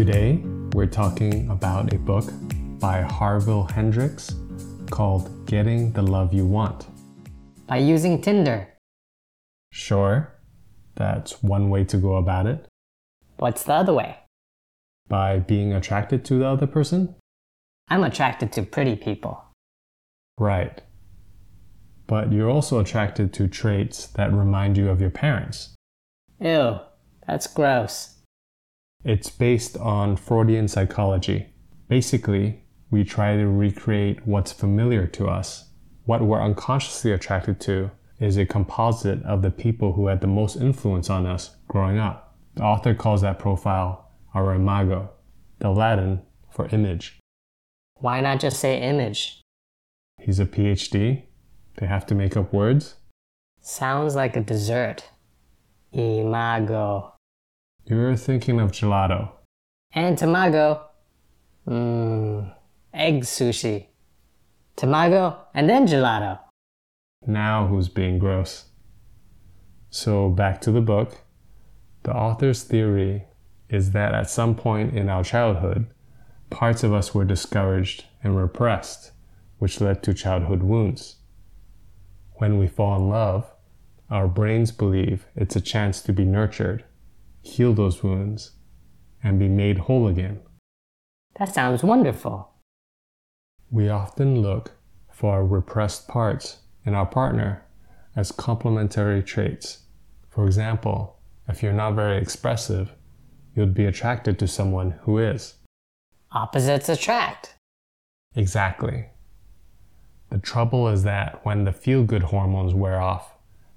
Today, we're talking about a book by Harville Hendrix called Getting the Love You Want. By using Tinder. Sure, that's one way to go about it. What's the other way? By being attracted to the other person? I'm attracted to pretty people. Right. But you're also attracted to traits that remind you of your parents. Ew, that's gross. It's based on Freudian psychology. Basically, we try to recreate what's familiar to us. What we're unconsciously attracted to is a composite of the people who had the most influence on us growing up. The author calls that profile our imago, the Latin for image. Why not just say image? He's a PhD. They have to make up words. Sounds like a dessert. Imago. You're thinking of gelato. And tamago. Mmm. Egg sushi. Tamago and then gelato. Now who's being gross? So back to the book. The author's theory is that at some point in our childhood, parts of us were discouraged and repressed, which led to childhood wounds. When we fall in love, our brains believe it's a chance to be nurtured, heal those wounds, and be made whole again. That sounds wonderful. We often look for our repressed parts in our partner as complementary traits. For example, if you're not very expressive, you'd be attracted to someone who is. Opposites attract. Exactly. The trouble is that when the feel good hormones wear off,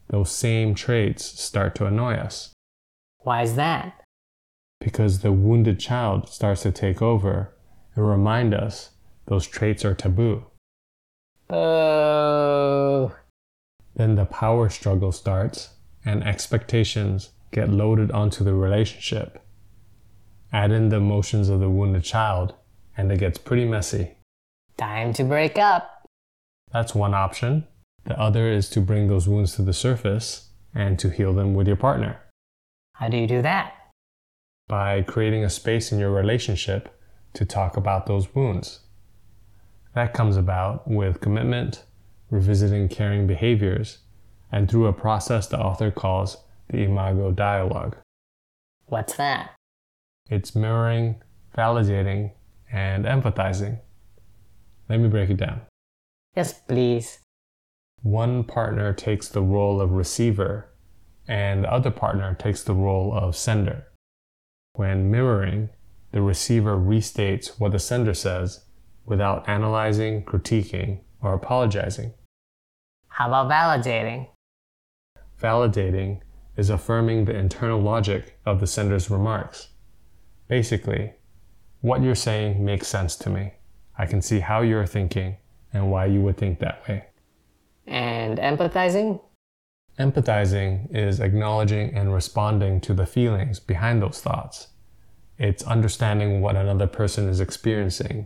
those same traits start to annoy us. Why is that? Because the wounded child starts to take over and remind us those traits are taboo. Boo. Then the power struggle starts and expectations get loaded onto the relationship. Add in the emotions of the wounded child, and it gets pretty messy. Time to break up. That's one option. The other is to bring those wounds to the surface and to heal them with your partner How do you do that? by creating a space in your relationship to talk about those wounds. That comes about with commitment, revisiting caring behaviors, and through a process the author calls the Imago Dialogue. What's that? It's mirroring, validating, and empathizing. Let me break it down. Yes, please. One partner takes the role of receiver, and the other partner takes the role of sender. When mirroring, the receiver restates what the sender says without analyzing, critiquing, or apologizing. How about validating? Validating is affirming the internal logic of the sender's remarks. Basically, what you're saying makes sense to me. I can see how you're thinking and why you would think that way. And empathizing? Empathizing is acknowledging and responding to the feelings behind those thoughts. It's understanding what another person is experiencing,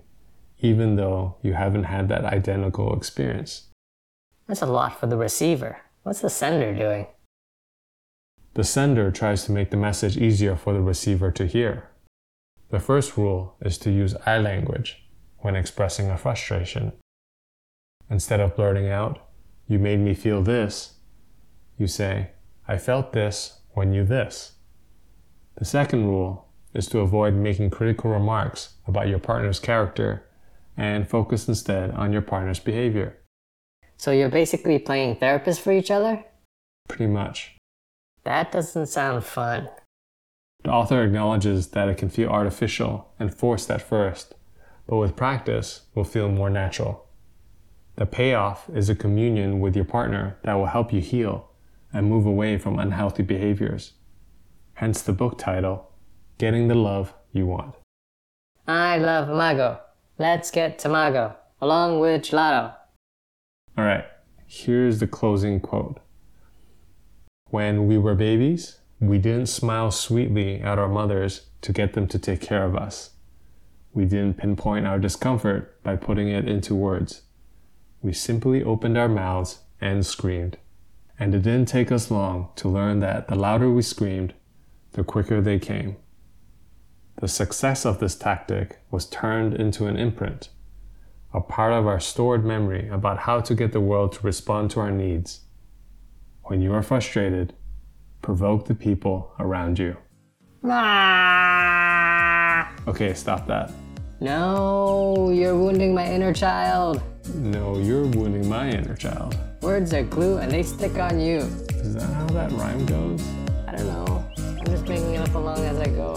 even though you haven't had that identical experience. That's a lot for the receiver. What's the sender doing? The sender tries to make the message easier for the receiver to hear. The first rule is to use I language when expressing a frustration. Instead of blurting out, You made me feel this, you say, I felt this when you this. The second rule is to avoid making critical remarks about your partner's character and focus instead on your partner's behavior. So you're basically playing therapist for each other? Pretty much. That doesn't sound fun. The author acknowledges that it can feel artificial and forced at first, but with practice will feel more natural. The payoff is a communion with your partner that will help you heal and move away from unhealthy behaviors. Hence the book title, Getting the Love You Want. I love Mago. Let's get Tamago, along with gelato. All right, here's the closing quote. When we were babies, we didn't smile sweetly at our mothers to get them to take care of us. We didn't pinpoint our discomfort by putting it into words. We simply opened our mouths and screamed. And it didn't take us long to learn that the louder we screamed, the quicker they came. The success of this tactic was turned into an imprint, a part of our stored memory about how to get the world to respond to our needs. When you are frustrated, provoke the people around you. Okay, stop that. No, you're wounding my inner child. No, you're wounding my inner child. Words are glue and they stick on you. Is that how that rhyme goes? I don't know. I'm just making it up along as I go.